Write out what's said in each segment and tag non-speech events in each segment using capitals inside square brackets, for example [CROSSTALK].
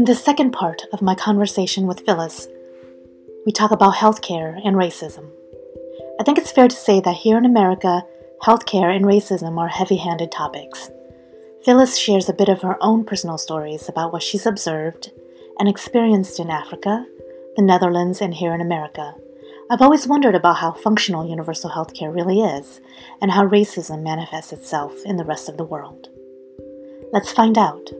In the second part of my conversation with Phyllis, we talk about healthcare and racism. I think it's fair to say that here in America, healthcare and racism are heavy handed topics. Phyllis shares a bit of her own personal stories about what she's observed and experienced in Africa, the Netherlands, and here in America. I've always wondered about how functional universal healthcare really is and how racism manifests itself in the rest of the world. Let's find out.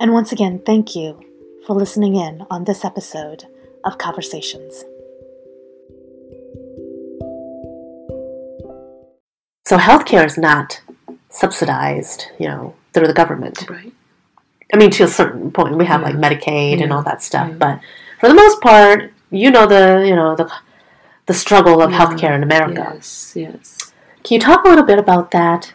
And once again, thank you for listening in on this episode of Conversations. So healthcare is not subsidized, you know, through the government. Right. I mean, to a certain point, we have like Yeah. Medicaid and all that stuff, Yeah. but for the most part, you know the you know the the struggle of Yeah. healthcare in America. Yes, yes. Can you talk a little bit about that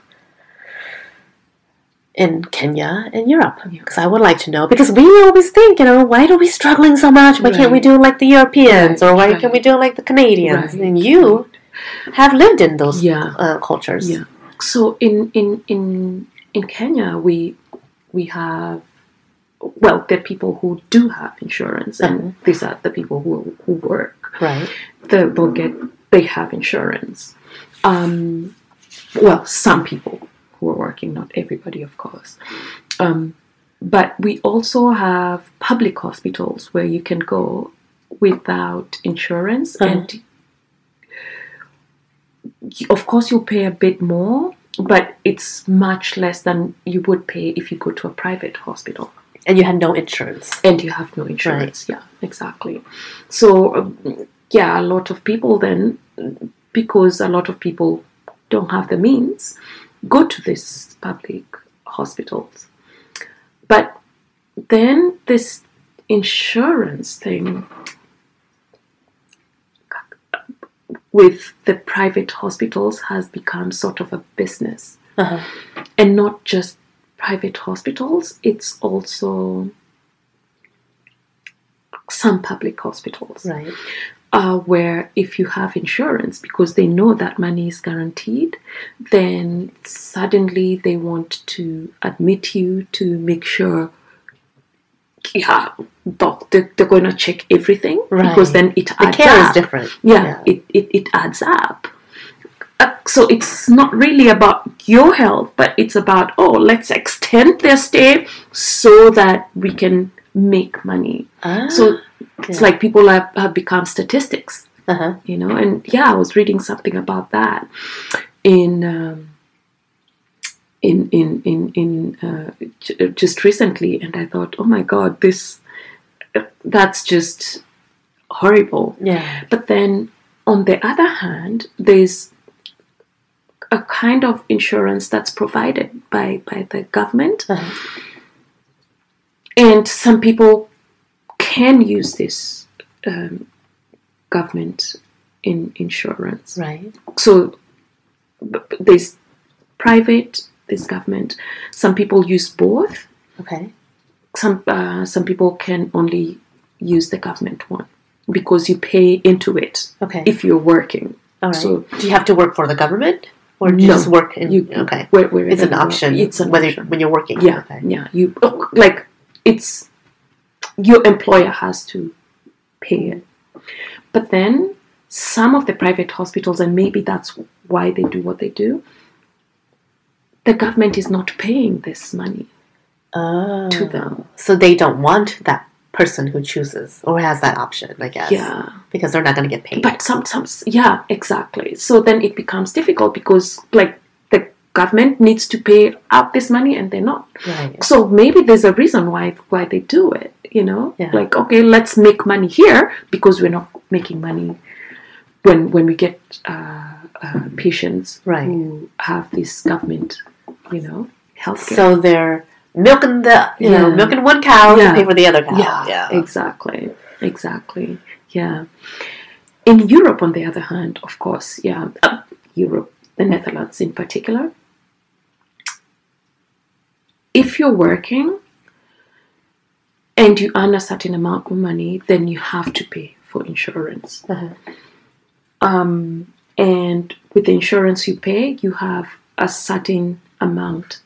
in Kenya and Europe? Because I would like to know. Because we always think, you know, why are we struggling so much? Why can't we do like the Europeans, Right, or why right. can't we do like the Canadians? Right. And you have lived in those Yeah. uh, cultures. Yeah. So in in in in Kenya, we we have well, there are people who do have insurance, and Uh-huh. these are the people who who work. Right. They will get they have insurance. Um, well, some people working, not everybody, of course. Um, but we also have public hospitals where you can go without insurance Uh-huh. and of course you'll pay a bit more but it's much less than you would pay if you go to a private hospital And you had no insurance. and you have no insurance yeah exactly so um, yeah a lot of people then because a lot of people don't have the means go to these public hospitals but then this insurance thing with the private hospitals has become sort of a business Uh-huh. and not just private hospitals it's also some public hospitals Right. Uh, where if you have insurance because they know that money is guaranteed then suddenly they want to admit you to make sure yeah doc they're, they're going to check everything because then it The adds care is up different. yeah, It, it, it adds up. Uh, so it's not really about your health, but it's about, oh, let's extend their stay so that we can make money. Ah. So it's like people have, have become statistics, uh-huh. you know, and yeah, I was reading something about that in. Um, in in in in uh, j- just recently, and I thought, oh my god, this that's just horrible. Yeah. But then, on the other hand, there's a kind of insurance that's provided by, by the government, Uh-huh. and some people can use this um, government in insurance. Right. So there's private, there's government. Some people use both. Okay. Some uh, some people can only use the government one because you pay into it Okay. if you're working. All right. so- do you have to work for the government, or No. just work in? You- okay. Where, wherever It's an option. It's an whether option. when you're working. Yeah, Okay. yeah. You oh, like it's your employer has to pay it, but then some of the private hospitals, and maybe that's why they do what they do. The government is not paying this money Oh. to them. So they don't want that person who chooses or has that option, I guess. Yeah, Because they're not going to get paid. but sometimes, yeah, exactly. So then it becomes difficult because, like, the government needs to pay out this money, and they're not. right. so maybe there's a reason why why they do it you know Yeah. like okay let's make money here because we're not making money when when we get uh, uh, patients Right. who have this government you know healthcare So they're milking the, you know, milking one cow Yeah. to pay for the other cow. yeah, Yeah. exactly exactly yeah in europe on the other hand of course yeah uh, europe the netherlands in particular if you're working and you earn a certain amount of money then you have to pay for insurance Uh-huh. um, and with the insurance you pay you have a certain amount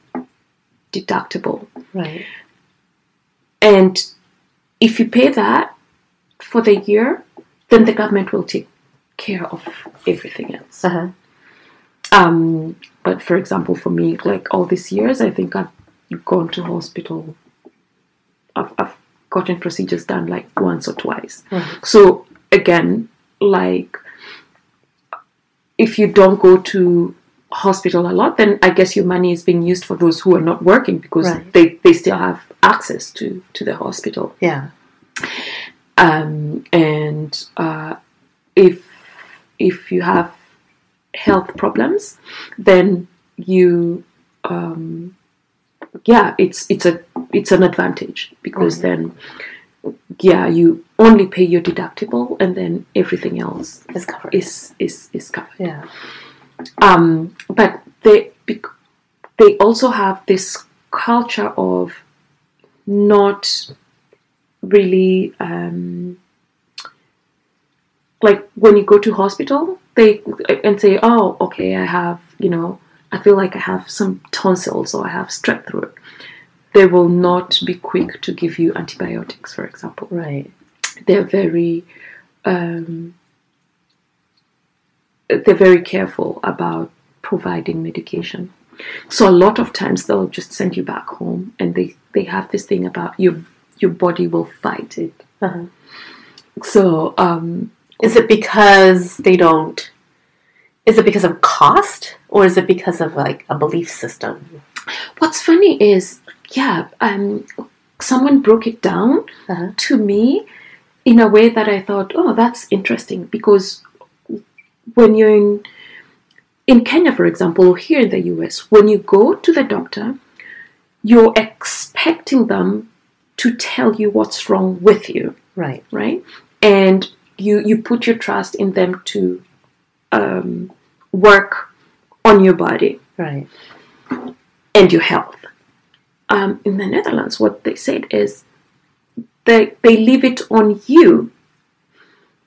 deductible Right. and if you pay that for the year, then the government will take care of everything else. Uh-huh. Um, but for example, for me, like all these years, I think I've gone to hospital. I've, I've gotten procedures done like once or twice. So again, like if you don't go to hospital a lot, then I guess your money is being used for those who are not working because Right. they, they still have access to, to the hospital. Yeah. Um, and uh, if if you have health problems, then you um, yeah, it's it's a it's an advantage because then yeah, you only pay your deductible and then everything else It's covered. is is is covered. yeah. Um, but they bec- they also have this culture of not really um, like when you go to hospital they and say oh okay i have you know i feel like i have some tonsils or i have strep throat they will not be quick to give you antibiotics for example Right. they're very um, they're very careful about providing medication. So a lot of times they'll just send you back home, and they they have this thing about your your body will fight it. Uh-huh. So um, Is it because they don't? Is it because of cost, or is it because of like a belief system? what's funny is yeah, um, someone broke it down Uh-huh. to me in a way that I thought, oh, that's interesting because when you're in in Kenya, for example, or here in the US, when you go to the doctor, you're expecting them to tell you what's wrong with you, Right. right? And you you put your trust in them to um, work on your body Right. and your health. Um, in the Netherlands, what they said is they they leave it on you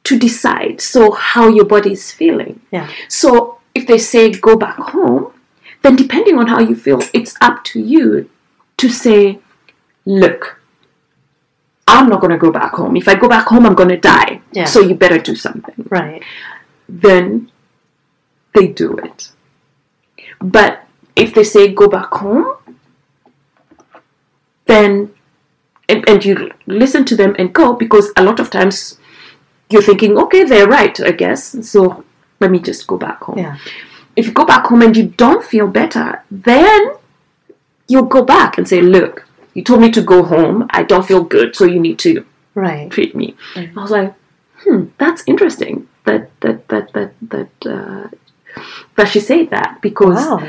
to decide so how your body is feeling. Yeah. So if they say go back home, then depending on how you feel, it's up to you to say, look, I'm not gonna go back home. If I go back home, I'm gonna die. Yeah. So you better do something Right. then they do it. But if they say go back home, then and, and you listen to them and go because a lot of times you're thinking, okay, they're right, I guess. So let me just go back home. Yeah. If you go back home and you don't feel better, then you'll go back and say, look, you told me to go home. I don't feel good, so you need to Right. treat me. I was like, hmm, that's interesting that that that that that uh, that she said that because Wow.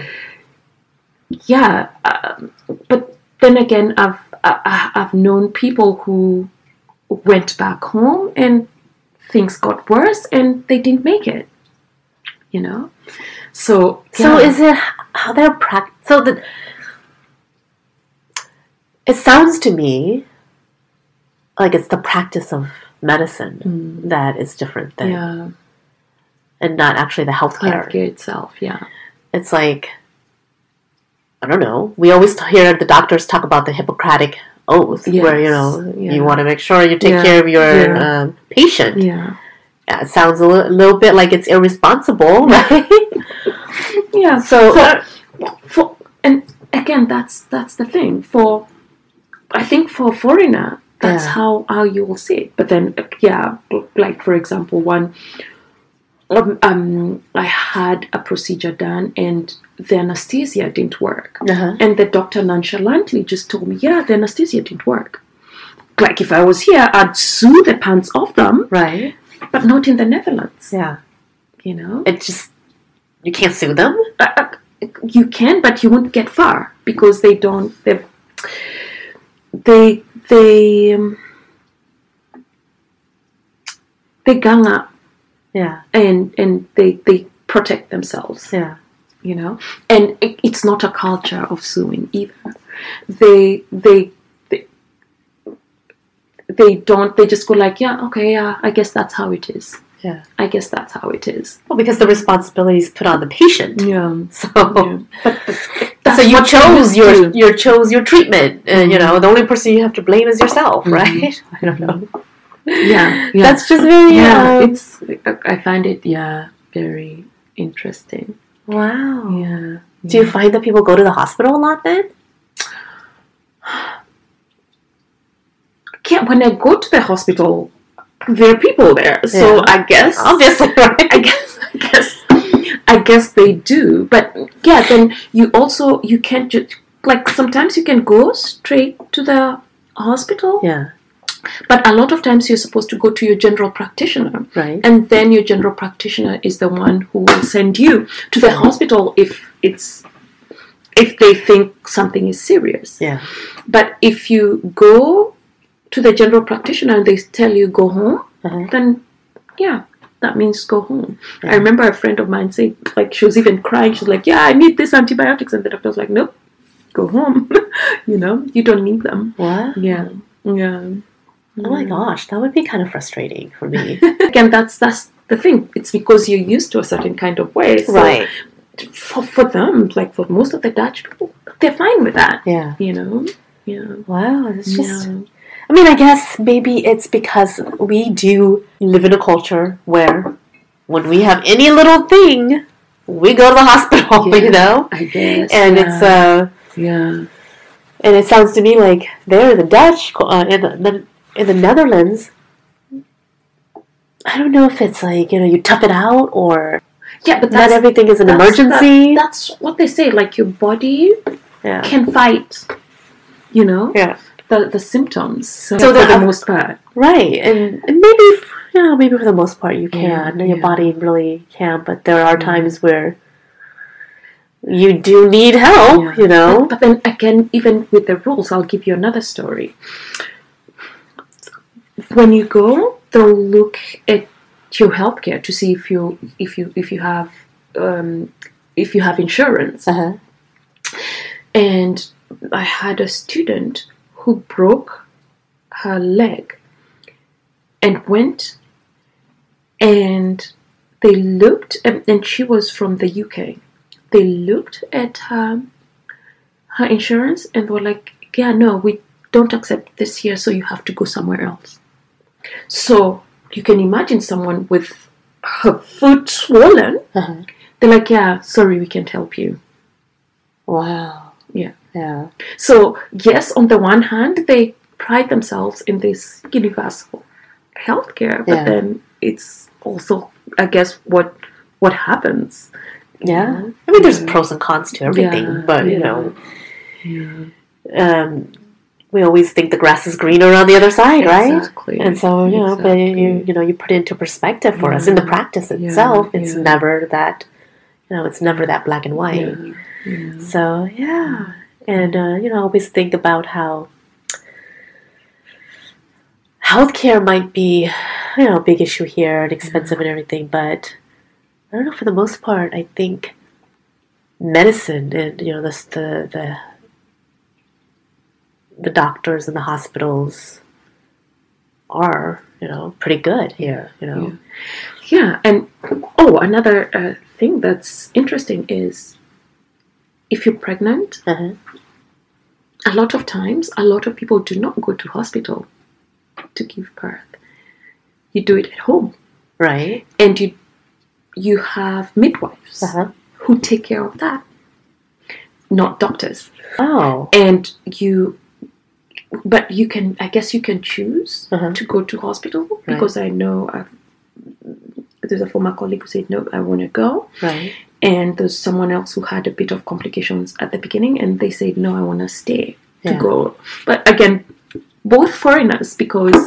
yeah, um, but then again, I've I, I've known people who went back home and things got worse and they didn't make it. You know, so So is it how they're prac? So that it sounds to me like it's the practice of medicine that is different than yeah and not actually the healthcare. healthcare itself? Yeah, It's like I don't know. We always hear the doctors talk about the Hippocratic oath, where you know yeah. you want to make sure you take Yeah, care of your yeah. um, patient. yeah, it sounds a li- little bit like it's irresponsible, [LAUGHS] right? yeah. so, for, for and again that's that's the thing for i think for a foreigner that's how how you will see it but then uh, yeah like for example one um, um i had a procedure done and the anesthesia didn't work uh-huh. and the doctor nonchalantly just told me yeah the anesthesia didn't work like if i was here i'd sue the pants off them right? but not in the netherlands Yeah, you know it just you can't sue them. uh, uh, you can, but you won't get far because they don't. They they they um, they gang up Yeah, and and they they protect themselves. yeah, You know, and it, it's not a culture of suing either. They they. they they don't. They just go like, yeah, okay, yeah. I guess that's how it is. yeah. I guess that's how it is. Well, because the responsibility is put on the patient. Yeah. [LAUGHS] So yeah. But, but that's that's so you chose your to. you chose your treatment, and you Mhm. know the only person you have to blame is yourself, Mhm. right? [LAUGHS] I don't know. Yeah, yeah. That's just very yeah, um, it's I find it yeah very interesting. wow. Yeah. Do you find that people go to the hospital a lot then? Yeah, when I go to the hospital, there are people there, so I guess Obviously, right? [LAUGHS] I guess I guess I guess they do. But yeah, then you also you can't just like sometimes you can go straight to the hospital, yeah, but a lot of times you're supposed to go to your general practitioner. right. and then your general practitioner is the one who will send you to the hospital if it's if they think something is serious Yeah, but if you go to the general practitioner and they tell you go home Uh-huh. then yeah that means go home Yeah. i remember a friend of mine saying like she was even crying she's like yeah i need these antibiotics and the doctor was like nope go home [LAUGHS] you know you don't need them what? yeah yeah Oh my gosh, that would be kind of frustrating for me. [LAUGHS] again that's that's the thing it's because you're used to a certain kind of way so right. for, for them like for most of the dutch people they're fine with that Yeah. you know yeah Wow, it's just. yeah. I mean, I guess maybe it's because we do live in a culture where when we have any little thing, we go to the [LAUGHS] hospital, Yeah. you know? i guess And yeah. it's, uh, yeah and it sounds to me like they're the Dutch, uh, the, the, in the Netherlands, I don't know if it's like, you know, you tough it out or yeah but not everything is an that's- emergency. that- that's what they say like your body yeah. can fight you know Yeah. the the symptoms so, So for the- the most part Right, and, and maybe you know, maybe for the most part you Yeah, can. Your yeah. body really can, but there are Yeah. times where you do need help. Yeah. You know, But, but then again, even with the rules, I'll give you another story. When you go, they'll look at your healthcare to see if you if you if you have um, if you have insurance. uh-huh. And I had a student who broke her leg and went and they looked and, and she was from the UK. They looked at her her insurance and were like, Yeah, no, we don't accept this here, so you have to go somewhere else. So you can imagine someone with her foot swollen, Uh-huh. they're like, Yeah, sorry, we can't help you. Wow. Yeah. Yeah. So, yes, on the one hand, they pride themselves in this universal healthcare, but Yeah. then it's also, I guess, what what happens. Yeah. I mean, there's Yeah. pros and cons to everything, Yeah, but you yeah. know, Yeah, um, we always think the grass is greener on the other side, right? Exactly. And so you know, but you you know, you put it into perspective for us in the Yeah. practice Yeah, itself. It's yeah. never that, you know, it's never that black and white. Yeah, yeah. So yeah, and uh, you know, I always think about how healthcare might be, you know, a big issue here and expensive and everything, but I don't know. For the most part, I think medicine and you know the the the, the doctors and the hospitals are you know pretty good here. You know, Yeah, and oh, another uh, thing that's interesting is if you're pregnant, uh-huh. a lot of times, a lot of people do not go to hospital to give birth. You do it at home, right? and you you have midwives Uh-huh. who take care of that, not doctors. Oh, And you, but you can, I guess, you can choose Uh-huh. to go to hospital because I know uh, there's a former colleague who said no, I want to go. right. and there's someone else who had a bit of complications at the beginning and they said no i want to stay to go but again both foreigners because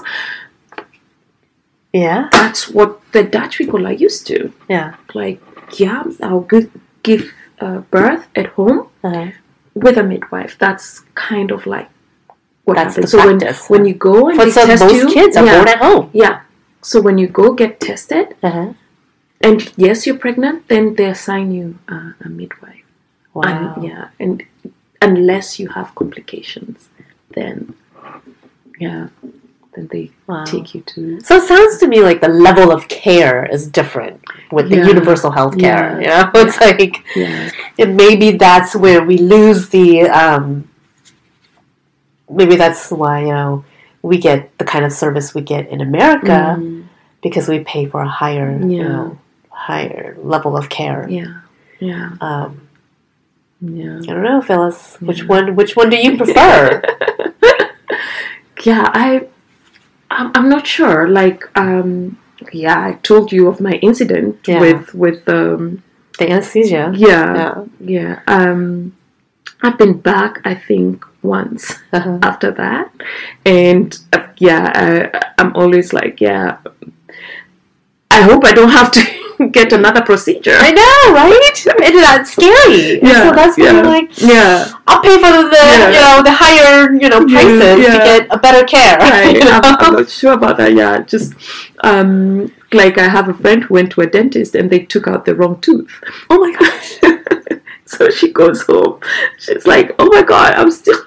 Yeah, that's what the dutch people are used to yeah. like yeah i'll give, give uh, birth at home Uh-huh. with a midwife that's kind of like what That's happens the so when, practice, when huh? you go and For they test most you kids are yeah, born at home. yeah so when you go get tested Uh-huh. and yes you're pregnant then they assign you uh, a midwife Wow. And, yeah, and unless you have complications, then yeah, then they Wow. take you to So it sounds to me like the level of care is different with the universal health care. Yeah. You know, [LAUGHS] it's like, Yeah. and maybe that's where we lose the. Um, maybe that's why you know we get the kind of service we get in America Mm, because we pay for a higher, you know, higher level of care. yeah. Yeah. Um, Yeah. I don't know, Phyllis. Which Yeah. one? Which one do you prefer? [LAUGHS] yeah i I'm, I'm not sure like um yeah i told you of my incident Yeah. with with um the anesthesia. yeah Yeah. yeah um i've been back i think once [LAUGHS] Uh-huh. after that and uh, yeah I, i'm always like yeah i hope i don't have to [LAUGHS] get another procedure I know, right? [LAUGHS] And that's scary. Yeah, So that's yeah. Like, yeah I'll pay for the Yeah. you know the higher you know Yeah, prices to get a better care. Right. you know? I'm, I'm not sure about that. Yeah, just um, like I have a friend who went to a dentist and they took out the wrong tooth. Oh my gosh. [LAUGHS] so she goes home. She's like, "Oh my god, I'm still.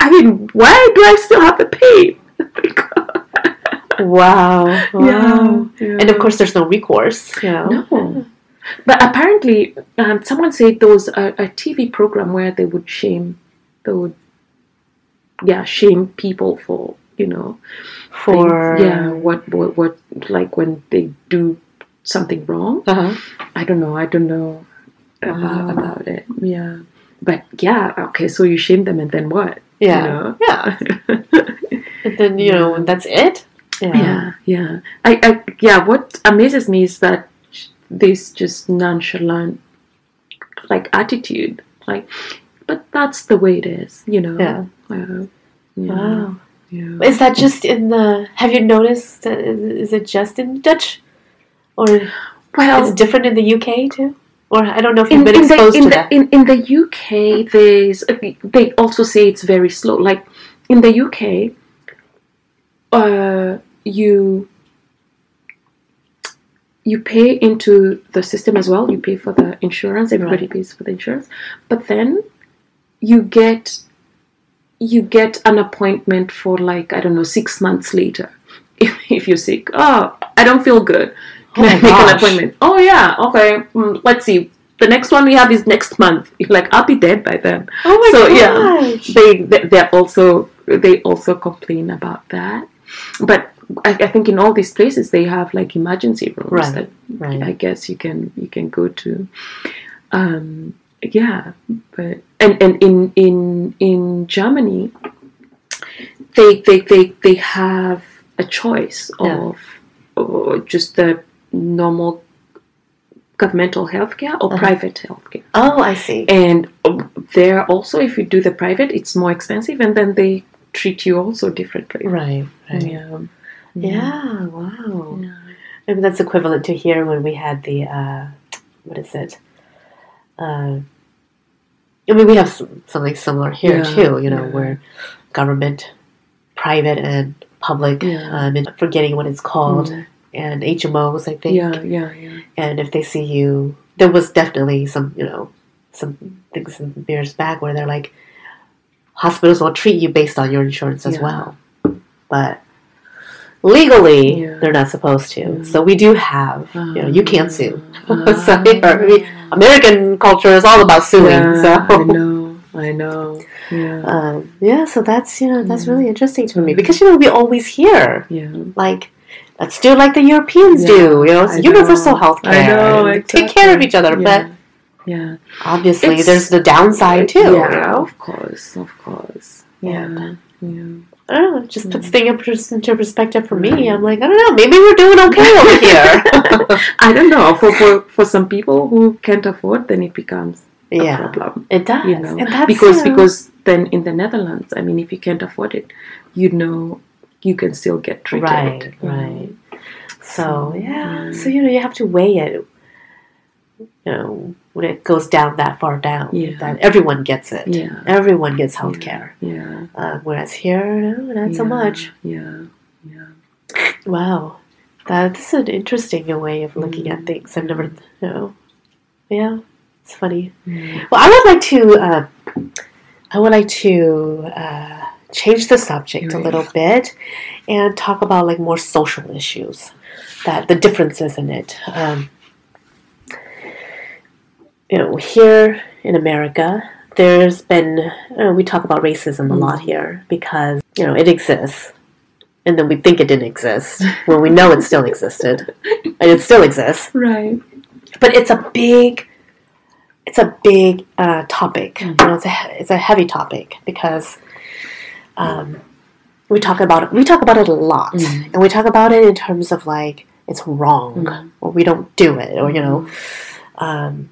I mean, why do I still have the pain?" [LAUGHS] Wow. Wow. Yeah. And of course, there's no recourse. You know. No. But apparently, um, someone said there was a, a TV program where they would shame, they would, yeah, shame people for you know For things- yeah what, what what like when they do something wrong Uh-huh. i don't know i don't know about about it yeah but yeah okay so you shame them and then what Yeah. you know? Yeah. And then you know that's it. yeah yeah I, I yeah what amazes me is that this just nonchalant like attitude like but that's the way it is you know Yeah. uh, yeah, Wow. yeah. Is that just in the? Have you noticed? Is it just in Dutch, or well is it different in the UK too? Or I don't know if you've in, been in the, exposed to the, that. in, in the UK, there's they also say it's very slow. Like in the UK, uh, you you pay into the system as well. You pay for the insurance. Everybody pays for the insurance, but then you get you get an appointment for like I don't know six months later. [LAUGHS] If, if you're sick, oh, I don't feel good. Can Oh I make an appointment? Oh yeah, okay. Mm, let's see. The next one we have is next month. You're [LAUGHS] like, I'll be dead by then. oh my so, yeah. gosh! They they they're also they also complain about that. But I, I think in all these places they have like emergency rooms Right, that right. I guess you can you can go to. Um, yeah, but and, and in in in Germany, they they they they have a choice Yeah. of or just the normal governmental healthcare or Uh-huh. private healthcare. Oh, I see. And there also, if you do the private, it's more expensive, and then they treat you also differently. Right. Right. Yeah. Yeah. Wow. Yeah. Maybe that's equivalent to here when we had the uh, what is it? Uh, I mean, we have some, something similar here Yeah, too. You know, yeah. where government, private, and public. Yeah. Um, and forgetting what it's called, Mm. And HMOs, I think. Yeah, yeah, yeah. And if they see you, there was definitely some, you know, some things some years back where they're like, hospitals will treat you based on your insurance as Yeah. well, but legally Yeah. they're not supposed to. Yeah. So we do have, you know, you can't sue. Ah. [LAUGHS] so here, we- American culture is all about suing. Yeah, I know, I know. Yeah, Um, yeah, so that's you know that's really interesting to me Mm. because you know we always hear yeah. like let's do like the Europeans Yeah, do you know it's I universal health I care know, and take care of each other Yeah. but Yeah. obviously It's- there's the downside too Yeah, you know of course, of course. Yeah, yeah. I don't know it just puts Mm. things into perspective for me. I'm like I don't know maybe we're doing okay over [LAUGHS] here I don't know. For, for for some people who can't afford, then it becomes a yeah problem. it does You know, because because then in the Netherlands, I mean, if you can't afford it, you know, you can still get treated. right right so yeah Mm. so you know you have to weigh it you know when it goes down that far down Yeah. that everyone gets it Yeah. everyone gets health care Yeah. uh, whereas here no not so much Yeah. Yeah. wow that's an interesting way of looking at Mm. things I've never you know yeah it's funny Mm. well I would like to uh, I would like to uh, change the subject a little bit and talk about like more social issues that the differences in it. Um, you know, here in America, there's been uh, we talk about racism a lot here because you know it exists, and then we think it didn't exist when we know it still existed, [LAUGHS] and it still exists. Right. But it's a big, it's a big uh, topic. You know, it's a it's a heavy topic because um, we talk about it. We talk about it a lot, Mm. and we talk about it in terms of like it's wrong Mm. or we don't do it or you know. Um,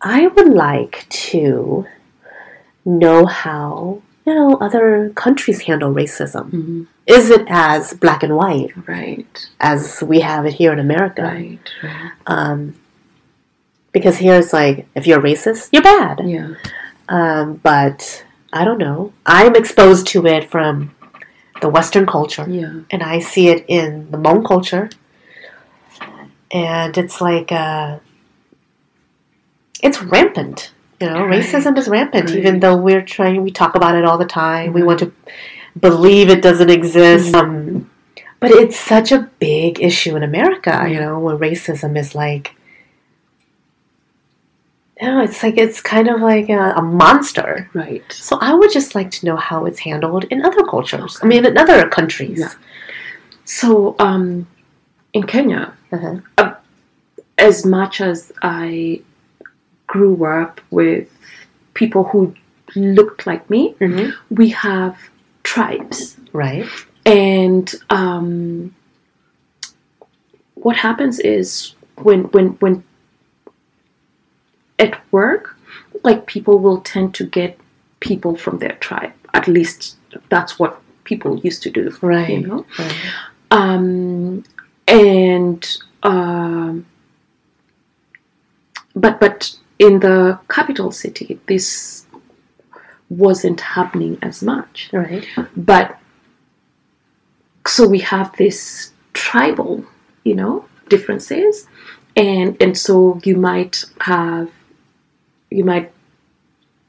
I would like to know how you know other countries handle racism. Mhm. Is it as black and white Right. as we have it here in America? Right. Right. Um, because here it's like, if you're racist, you're bad. Yeah. Um, but I don't know. I'm exposed to it from the Western culture, Yeah. and I see it in the Hmong culture. And it's like, uh, it's rampant. You know, Right. racism is rampant, Right. even though we're trying, we talk about it all the time. We want to believe it doesn't exist. Um, but it's such a big issue in America, you know, where racism is like, know, it's like, it's kind of like a, a monster. Right. So I would just like to know how it's handled in other cultures. I mean, in other countries. Yeah. So, um, in Kenya, Uh-huh. as much as I grew up with people who looked like me, hmm we have tribes. Right. And um, what happens is when when when at work, like people will tend to get people from their tribe. At least that's what people used to do. Right. You know. right. um, and um, but but in the capital city this wasn't happening as much Right. but so we have this tribal you know differences and and so you might have you might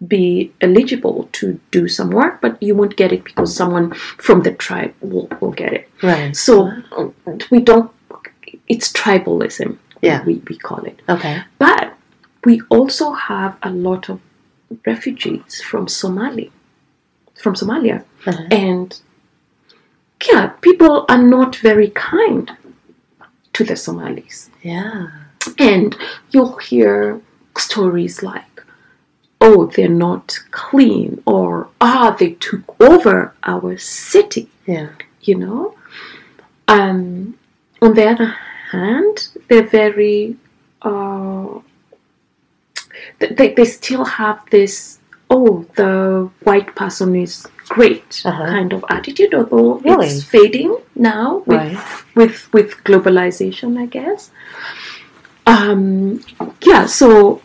be eligible to do some work but you won't get it because someone from the tribe will, will get it Right. so we don't. It's tribalism. Yeah. we, we call it. Okay. But we also have a lot of refugees from Somali, from Somalia, Uh-huh. and yeah, people are not very kind to the Somalis, Yeah. and you'll hear stories like, "Oh, they're not clean," or "Ah, they took over our city." Yeah. you know. Um, on the other hand, they're very, uh, they, they still have this, oh, the white person is great Uh-huh. kind of attitude, although Really? it's fading now with, Right. with, with globalization, I guess. Um, yeah, so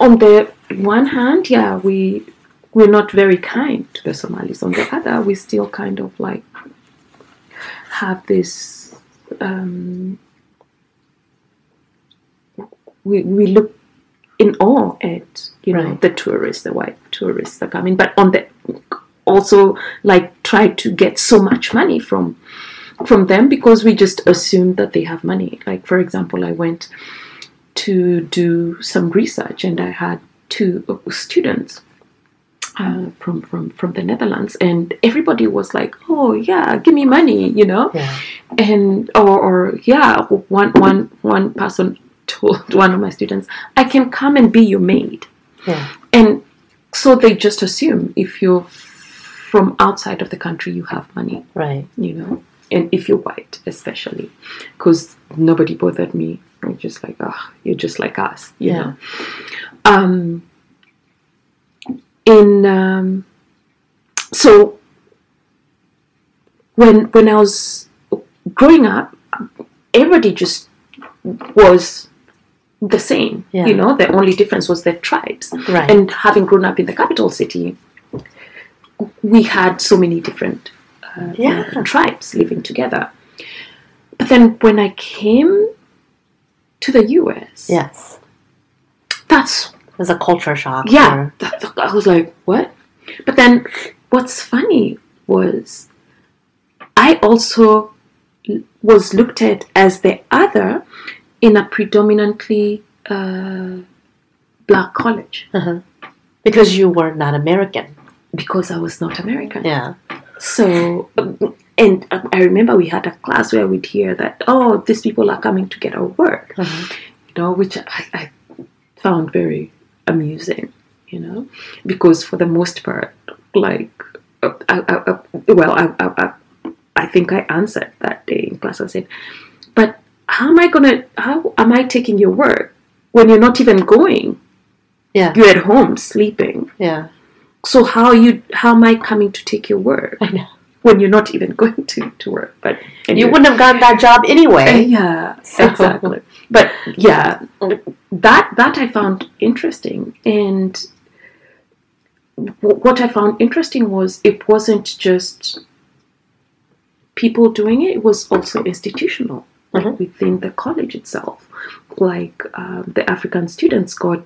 on the one hand, yeah, we we're not very kind to the Somalis. On the other, we still kind of like have this. Um, we we look in awe at you know Right. the tourists, the white tourists that come in, but on the also like try to get so much money from from them because we just assume that they have money. Like for example, I went to do some research and I had two uh, students uh, from from from the Netherlands, and everybody was like, "Oh yeah, give me money," you know, Yeah. and or, or yeah, one one one person told [LAUGHS] one of my students, "I can come and be your maid," Yeah. and so they just assume if you're from outside of the country, you have money Right. you know, and if you're white, especially, because nobody bothered me. I'm just like, ah, you're just like us, you Yeah. know. Um, in um, so when when I was growing up, everybody just was the same. Yeah. You know, the only difference was their tribes. Right. And having grown up in the capital city, we had so many different uh, Yeah. uh, tribes living together. But then when I came to the US, yes. that's There's a culture shock. yeah, or- I was like, what? But then what's funny was I also was looked at as the other in a predominantly uh, black college Uh-huh. Because you were not American. because I was not American. Yeah. So, um, and um, I remember we had a class where we'd hear that, oh, these people are coming to get our work, Uh-huh. you know, which I, I found very amusing, you know, because for the most part, like, uh, I, I, I, well, I, I, think I answered that day in class. I said, but how am I gonna, how am I taking your work when you're not even going? Yeah. You're at home sleeping. Yeah. So how you, how am I coming to take your work? I know. when you're not even [LAUGHS] going to, to work. But You wouldn't have gotten that job Uh, anyway. yeah, So- exactly. But yeah, that that I found interesting, and w- what I found interesting was it wasn't just people doing it; it was also institutional, like Mhm. within the college itself. Like um, the African students got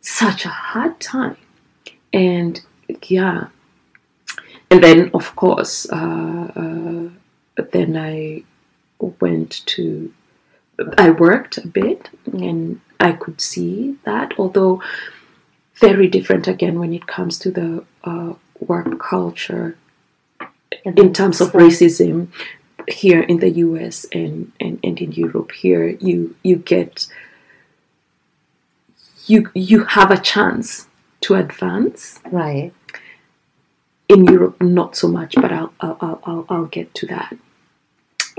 such a hard time, and yeah, and then of course, uh, uh, then I went to I worked a bit and I could see that although very different again when it comes to the uh, work culture in terms of racism here in the US and, and, and in Europe here you you get you you have a chance to advance Right. in Europe, not so much, but I'll I'll I'll, I'll, I'll get to that.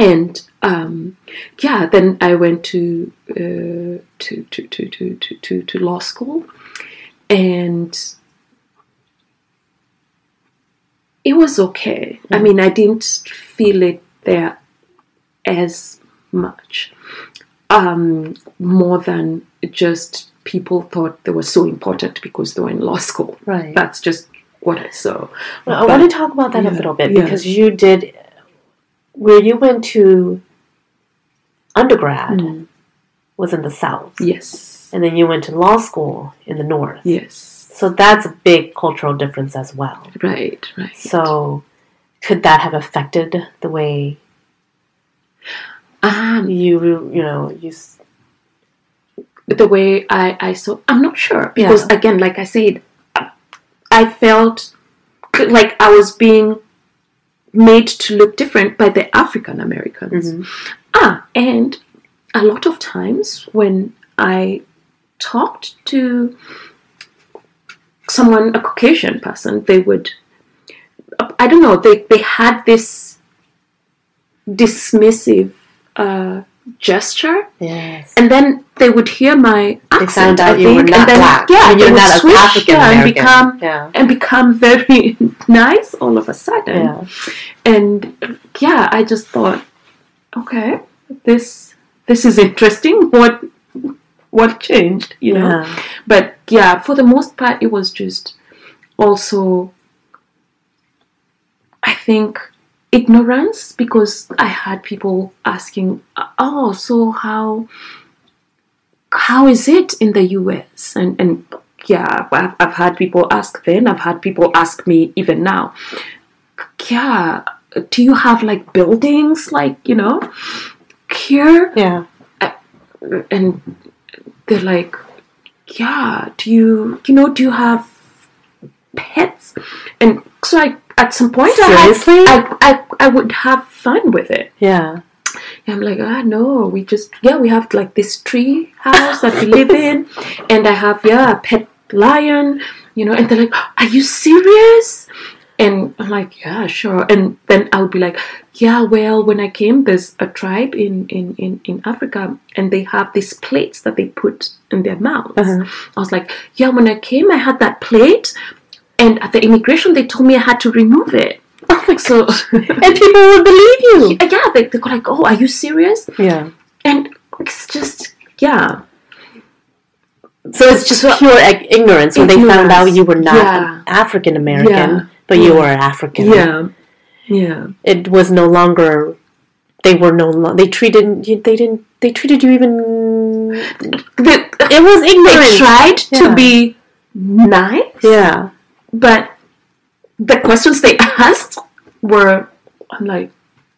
And um, yeah, then I went to, uh, to, to, to, to, to, to law school, and it was okay. I mean, I didn't feel it there as much, um, more than just people thought they were so important because they were in law school. Right. That's just what I saw. Well, I want to talk about that a little bit yeah. because you did where you went to undergrad Mm. was in the south, Yes. and then you went to law school in the north. Yes. So that's a big cultural difference as well. Right. Right. So could that have affected the way um, you you know you the way I I saw, I'm not sure because again, like I said, I felt like I was being made to look different by the African Americans. Mhm. Ah, and a lot of times when I talked to someone, a Caucasian person, they would, I don't know, they, they had this dismissive uh, gesture, yes and then they would hear my they accent. found out I you were not and then, black Yeah, and they you're not switch, African yeah, and become yeah and become very [LAUGHS] nice all of a sudden. yeah And yeah, I just thought, okay, this this is interesting. What what changed, you know? yeah But yeah, for the most part, it was just also, I think, ignorance because I had people asking, oh, so how how is it in the US? And and yeah, I've, I've had people ask then. I've had people ask me even now. Yeah, do you have like buildings like you know here? yeah and they're like, "Yeah, do you, you know, do you have pets?" And so I, at some point, Seriously? I, had, I, I, I would have fun with it. yeah And I'm like, ah, no, we just, yeah, we have like this tree house that we live in, and I have, yeah, a pet lion, you know, and they're like, are you serious? And I'm like, yeah, sure. And then I would be like, yeah, well, when I came, there's a tribe in, in, in, in Africa, and they have these plates that they put in their mouths. Uh-huh. I was like, yeah, when I came, I had that plate, and at the immigration, they told me I had to remove it. Oh my So, [LAUGHS] and people would believe you yeah, they, they go like, oh, are you serious? yeah And it's just, yeah. So it's just pure ig- ignorance when they found out you were not yeah. African American, Yeah, but you were African. Yeah. Yeah. It was no longer. They were no. Lo- they treated you. They didn't. They treated you even. They, It was they ignorant. tried Yeah. to be nice, yeah. but the questions they asked were, I'm like,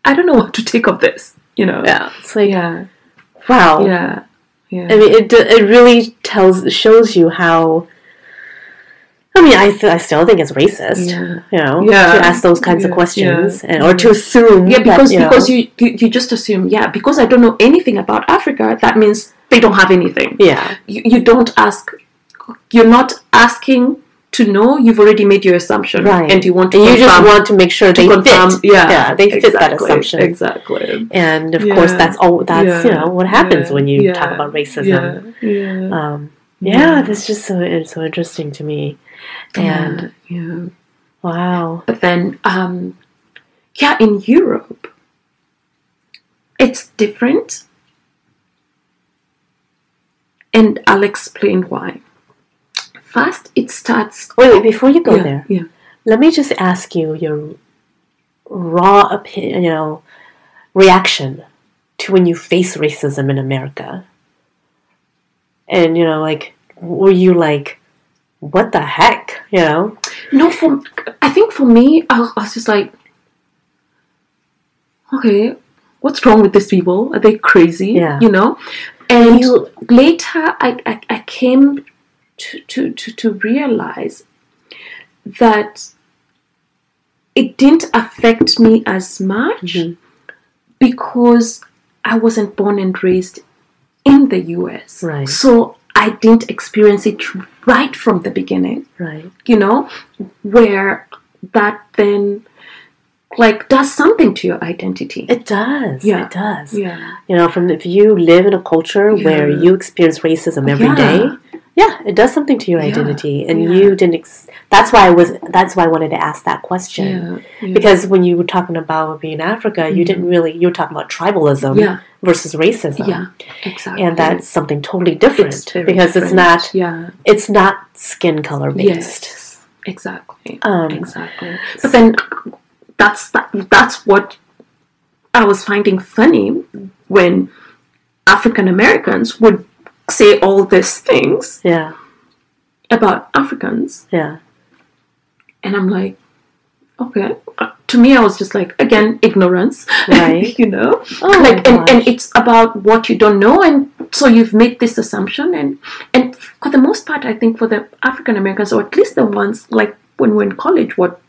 I don't know what to take of this. You know? Yeah. It's like Yeah. wow. Yeah. Yeah. I mean, it it really tells shows you how. I mean, I th- I still think it's racist. yeah. You know, Yeah. to ask those kinds of questions Yeah. and or to assume. Yeah, that, because you know- because you, you you just assume, yeah, because I don't know anything about Africa, that means they don't have anything. yeah You, you don't ask. You're not asking to know. You've already made your assumption, right, And you want to and you just want to make sure to they confirm, fit. Yeah, they fit that assumption. Exactly. And of Yeah. course, that's all. That's Yeah. you know what happens Yeah. when you Yeah. talk about racism. Yeah. Yeah. Um, yeah, that's just so it's so interesting to me. And yeah. yeah. wow, But then, um, yeah, in Europe, it's different. And I'll explain why. First, it starts. wait, wait, before you go yeah, there, Yeah. let me just ask you your raw opinion, you know, reaction to when you face racism in America. And you know, like, were you like, what the heck, you know? No, for I think for me, I, I was just like, okay, what's wrong with these people? Are they crazy? Yeah. You know. And You- later, I, I, I came to, to, to, to realize that it didn't affect me as much Mhm. because I wasn't born and raised in the US. Right. So I didn't experience it right from the beginning Right. you know, where that then like does something to your identity. It does. Yeah. It does. yeah. You know, from if you live in a culture where you experience racism every Yeah. day, yeah, it does something to your Yeah. identity, and Yeah. you didn't. Ex- that's why I was. That's why I wanted to ask that question Yeah. because when you were talking about being Africa, you didn't really. You were talking about tribalism versus racism, yeah, exactly. and that's something totally different It's because it's not. yeah, It's not skin color based. yes, exactly, Um, exactly. But then that's that, that's what I was finding funny when African Americans would say all these things Yeah. about Africans Yeah. And I'm like, okay. Uh, To me, I was just like, again, ignorance, Right. [LAUGHS] you know, Oh, like, and, and it's about what you don't know, and so you've made this assumption, and and for the most part, I think for the African Americans, or at least the ones like when we're in college, what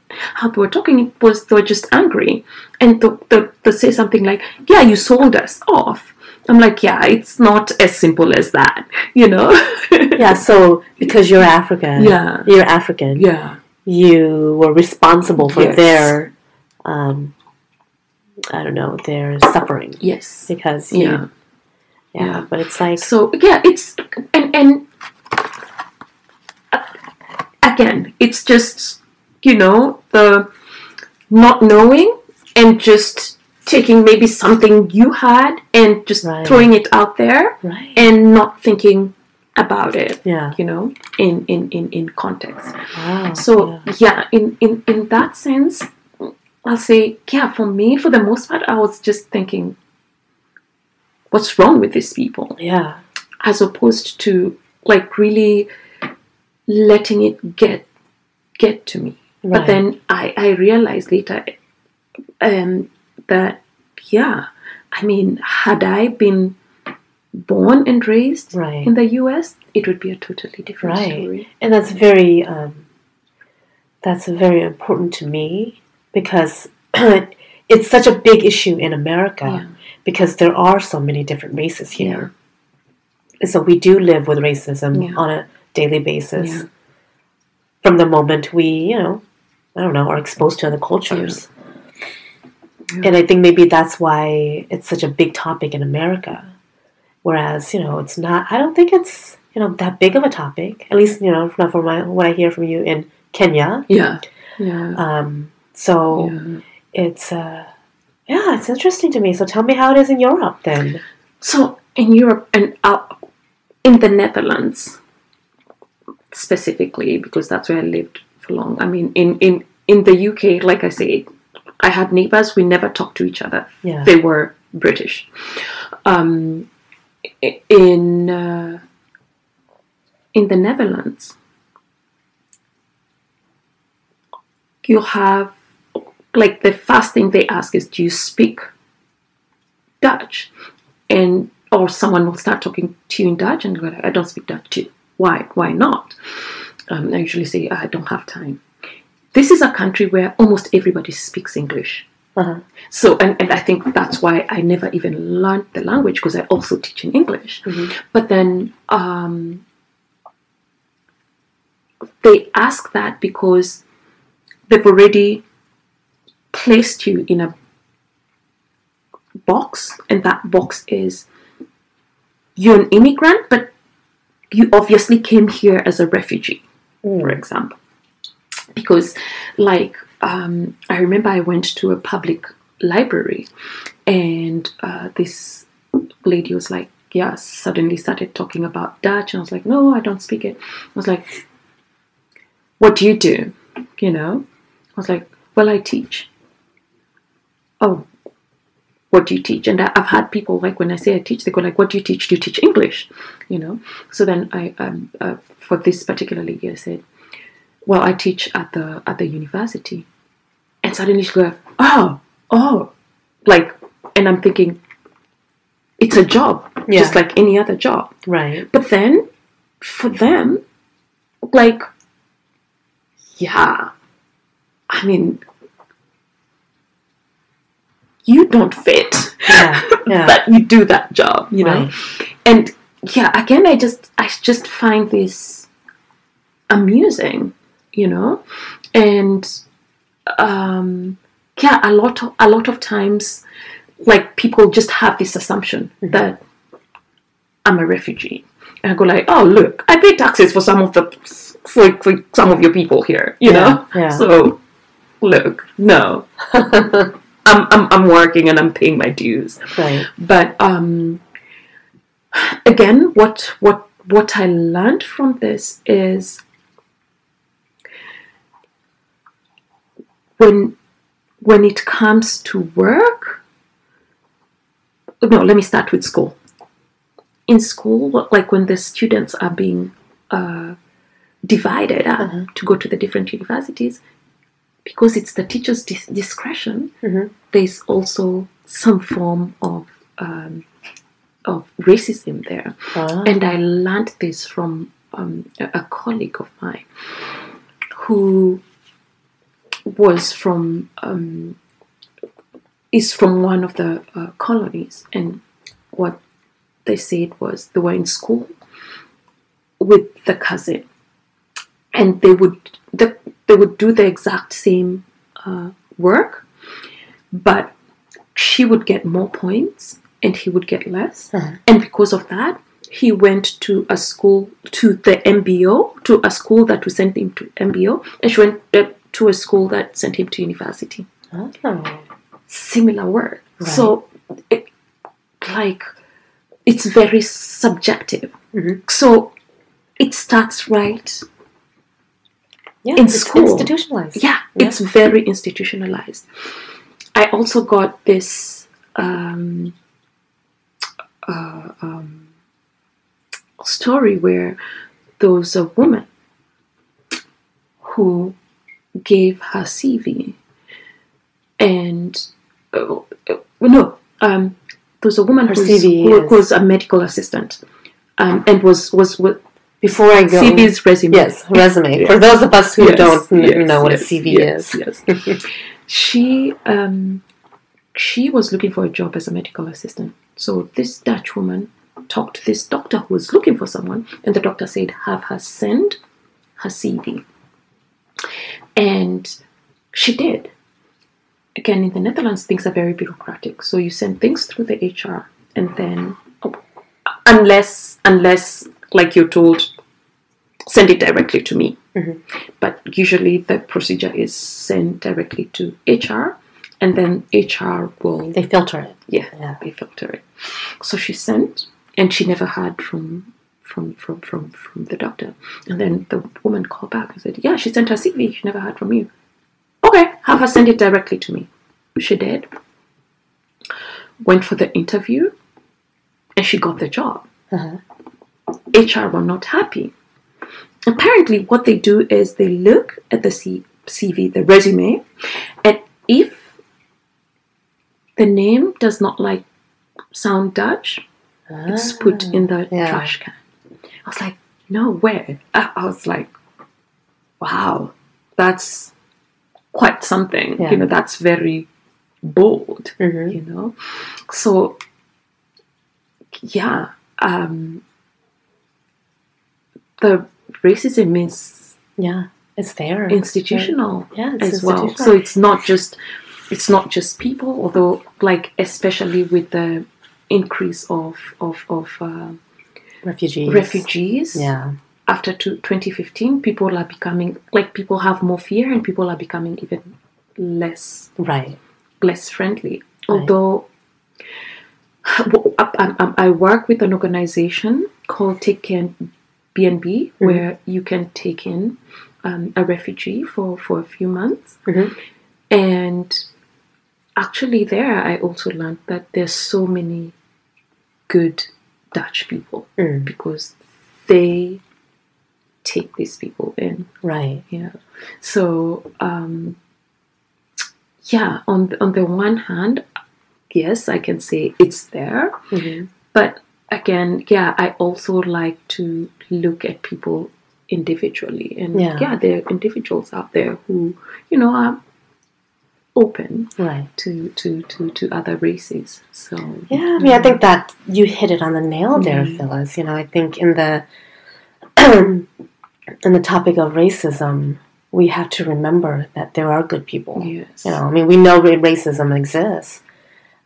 how they were talking it was they were just angry, and they, they, they say something like, yeah, you sold us off. I'm like, yeah, it's not as simple as that, you know. [LAUGHS] Yeah. So because you're African, Yeah. you're African. yeah. you were responsible for Yes. their um I don't know, their suffering Yes. because you, Yeah. yeah. Yeah. but it's like So yeah, it's and and uh, again, it's just you know the not knowing and just taking maybe something you had and just Right. throwing it out there right. and not thinking about it yeah. you know in in in, in context Wow. so yeah. in, in in that sense i'll say yeah for me for the most part i was just thinking what's wrong with these people yeah. as opposed to like really letting it get get to me Right. but then i i realized later um that yeah i mean had i been born and raised Right. in the us it would be a totally different Right. story And that's very um that's very important to me because [CLEARS THROAT] it's such a big issue in America Yeah. because there are so many different races here. And so we do live with racism Yeah. on a daily basis. Yeah. From the moment we, you know, I don't know, are exposed to other cultures. Yeah. And I think maybe that's why it's such a big topic in America. Whereas, you know, it's not I don't think it's, you know, that big of a topic. At least, you know, not from my, what I hear from you in Kenya. yeah yeah Um, so yeah. it's uh yeah, it's interesting to me. So tell me how it is in Europe then. So in Europe and uh, in the Netherlands specifically, because that's where I lived for long. I mean, in in in the UK, like I said, I had neighbors. We never talked to each other. Yeah. They were British. Um, in uh, in the Netherlands, you have like the first thing they ask is, "Do you speak Dutch?" And or someone will start talking to you in Dutch, and go, "I don't speak Dutch too. Why? Why not?" Um, I usually say, "I don't have time." This is a country where almost everybody speaks English. Uh-huh. So, and, and I think that's why I never even learned the language because I also teach in English. But then um, they ask that because they've already placed you in a box, and that box is you're an immigrant, but you obviously came here as a refugee, for example. Because, like, um, I remember I went to a public library, and uh, this lady was like, "Yeah," suddenly started talking about Dutch, and I was like, "No, I don't speak it." I was like, "What do you do?" You know, I was like, "Well, I teach." Oh, what do you teach? And I've had people like when I say I teach, they go like, "What do you teach? Do you teach English?" You know. So then I, um, uh, for this particular lady, I said, "Well, I teach at the at the university," and suddenly she goes, "Oh, oh," like, and I'm thinking, it's a job, just like any other job. Right. But then, for them, like, yeah, I mean, you don't fit, Yeah. [LAUGHS] Yeah. but you do that job, you know. Right. And yeah, again, I just I just find this amusing, you know, and um, yeah, a lot of a lot of times, like people just have this assumption that I'm a refugee. And I go like, oh look, I pay taxes for some of the for, for some of your people here, you know. Yeah, yeah. So look, no, [LAUGHS] I'm, I'm I'm working and I'm paying my dues. right. But um, again, what what what I learned from this is when when it comes to work. No, let me start with school. In school, like when the students are being uh, divided up to go to the different universities, because it's the teacher's dis- discretion, Mhm. there's also some form of um, of racism there. Ah. And I learned this from um, a colleague of mine who was from um, is from one of the uh, colonies, and what they said was they were in school with the cousin, and they would the, they would do the exact same uh, work, but she would get more points and he would get less, Uh-huh. and because of that, he went to a school to the MBO to a school that would sent him to MBO, and she went to a school that sent him to university Oh. similar work. Right. So, it, like, it's very subjective. Mhm. So, it starts right. Yeah. In it's school. institutionalized. Yeah, Yeah. it's very institutionalized. I also got this um, uh, um, story where there was a woman who gave her CV and uh, no, um, there was a woman Her who's- CV who, is- was a medical assistant um, and was was with Before I go. CV's resume. Yes, resume. Yeah. [LAUGHS] For those of us who Yes, don't yes, know what yes, a CV yes, is. Yes. she um, she was looking for a job as a medical assistant. So this Dutch woman talked to this doctor who was looking for someone, and the doctor said, "Have her send her CV." And she did. Again, in the Netherlands, things are very bureaucratic. So you send things through the HR, and then unless unless like you're told, send it directly to me mm-hmm. but usually the procedure is sent directly to HR, and then HR will They filter it. yeah, Yeah. they filter it. So she sent, and she never heard from from from from from the doctor. And then the woman called back and said, "Yeah, she sent her CV. She never heard from you. Okay, have her send it directly to me." She did. Went for the interview, and she got the job. Uh-huh. HR were not happy. Apparently, what they do is they look at the C- CV, the resume, and if the name does not like sound Dutch, it's put in the yeah. trash can. I was like, no way. [LAUGHS] I, was like, wow, that's quite something. Yeah. You know, that's very bold. Mhm. You know, so yeah, um, the racism is Yeah, it's there. institutional Yeah, it's as well. So it's not just it's not just people, although like especially with the increase of of of uh, refugees. refugees Yeah. after two, 2015, people are becoming like people have more fear and people are becoming even less Right. less friendly. Although well, I, I, I work with an organization called Take Care BNB, where you can take in um, a refugee for, for a few months. Mhm. And actually, there I also learned that there's so many good Dutch people Mm. because they take these people in. Right. Yeah. So um, yeah, on on the one hand, yes, I can say it's there, Mhm. but again, yeah, I also like to look at people individually, and Yeah. yeah, there are individuals out there who you know are open Right. to to to, to other races. So Yeah, I mean, I think that you hit it on the nail there, Mhm. Phyllis. You know, I think in the [CLEARS THROAT] in the topic of racism, we have to remember that there are good people. yes, You know, I mean, we know racism exists,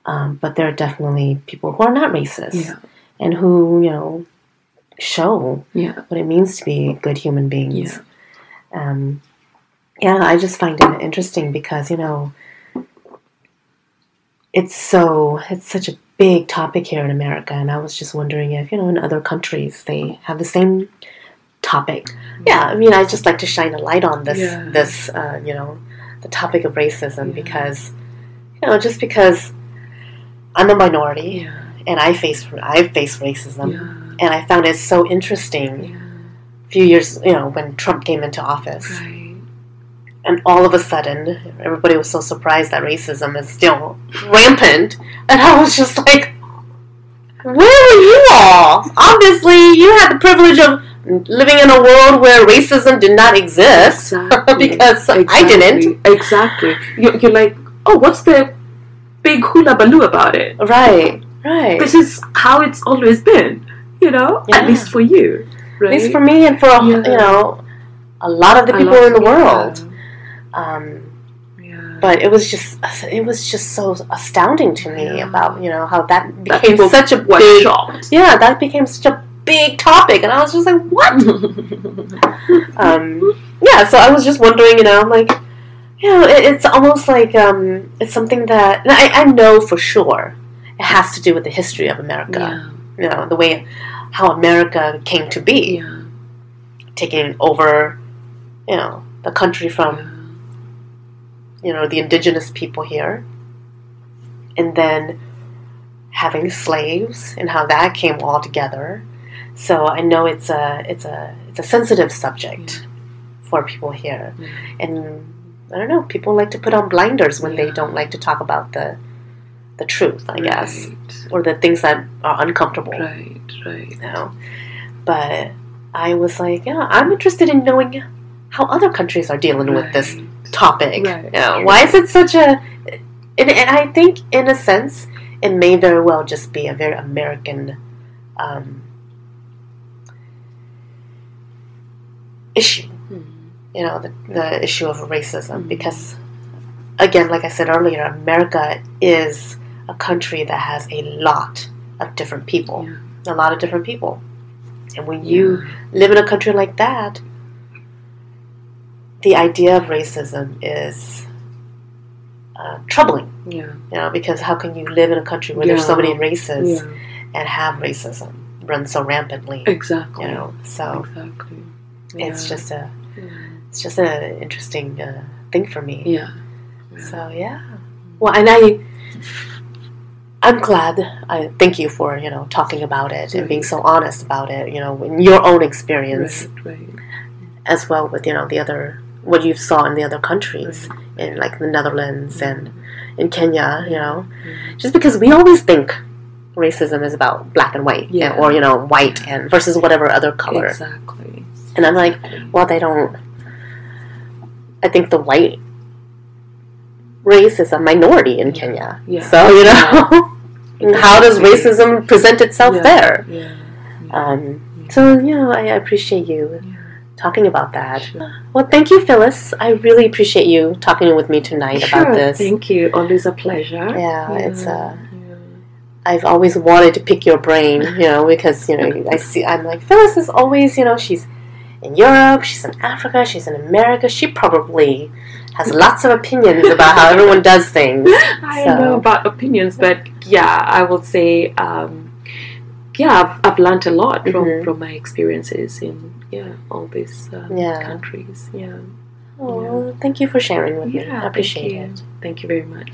um, but there are definitely people who are not racist yeah, and who, you know, show yeah, what it means to be good human beings. yeah, Um, yeah, I just find it interesting because you know, it's so it's such a big topic here in America, and I was just wondering if you know in other countries they have the same topic. Yeah, I mean, I just like to shine a light on this Yeah. this uh, you know the topic of racism Yeah. because you know just because I'm a minority yeah, and I face I face racism, and I found it so interesting. A few years, you know, when Trump came into office, right, and all of a sudden everybody was so surprised that racism is still rampant and i was just like where were you all obviously you had the privilege of living in a world where racism did not exist [LAUGHS] Exactly. because i didn't Exactly. You're, you're like, oh, what's the big hula baloo about it? right right This is how it's always been, you know, Yeah. at least for you, at least for me and for Yeah. you know a lot of the people in the world. Um, yeah. but it was just it was just so astounding to me Yeah. about you know how that That became people such a big shocked. yeah, that became such a big topic, and I was just like, what? [LAUGHS] um, yeah, so I was just wondering, you know, I'm like, you know, it, it's almost like um, it's something that I, I know for sure it has to do with the history of America, yeah. you know, the way how America came to be, taking over, you know, the country from you know the indigenous people here, and then having slaves and how that came all together. So I know it's a it's a it's a sensitive subject mm. for people here, Yeah. and I don't know. People like to put on blinders when they don't like to talk about the the truth, I guess, or the things that are uncomfortable. Right. Right. You know, but I was like, yeah, I'm interested in knowing how other countries are dealing with this Right. Topic. Right. Why is it such a? And, and I think, in a sense, it may very well just be a very American um, issue. Hmm. You know, the, the issue of racism, Mhm. because, again, like I said earlier, America is a country that has a lot of different people, Yeah. a lot of different people, and when you Yeah. live in a country like that, the idea of racism is uh, troubling. Yeah. You know, because how can you live in a country where there's so many races Yeah. and have racism run so rampantly? Exactly. You know, so Exactly. it's just a Yeah. it's just an interesting uh, thing for me. Yeah. So yeah, well, and I. I'm glad. I thank you for you know talking about it and being so honest about it. You know, in your own experience, Right. Right. as well with you know the other what you saw in the other countries, in like the Netherlands and in Kenya, you know, just because we always think racism is about black and white, Yeah. or you know, white and versus whatever other color. Exactly. And I'm like, well, they don't. I think the white race is a minority in Kenya. Yeah. So you know, [LAUGHS] how does racism present itself Yeah. there? Yeah. Um, so you know, I appreciate you Yeah. Talking about that. Sure. Well, thank you, Phyllis. I really appreciate you talking with me tonight Sure, about this. Thank you. Always a pleasure. Yeah, it's uh, yeah. I've always wanted to pick your brain, you know, because you know I see I'm like Phyllis is always, you know, she's in Europe, she's in Africa, she's in America. She probably has lots of opinions about how everyone does things. [LAUGHS] I So- don't know about opinions, but yeah, I would say, um, yeah, I've, I've learned a lot from, Mhm. from my experiences in yeah all these uh, Yeah. countries. Yeah, Oh, thank you for sharing with me. I appreciate thank it. Thank you very much.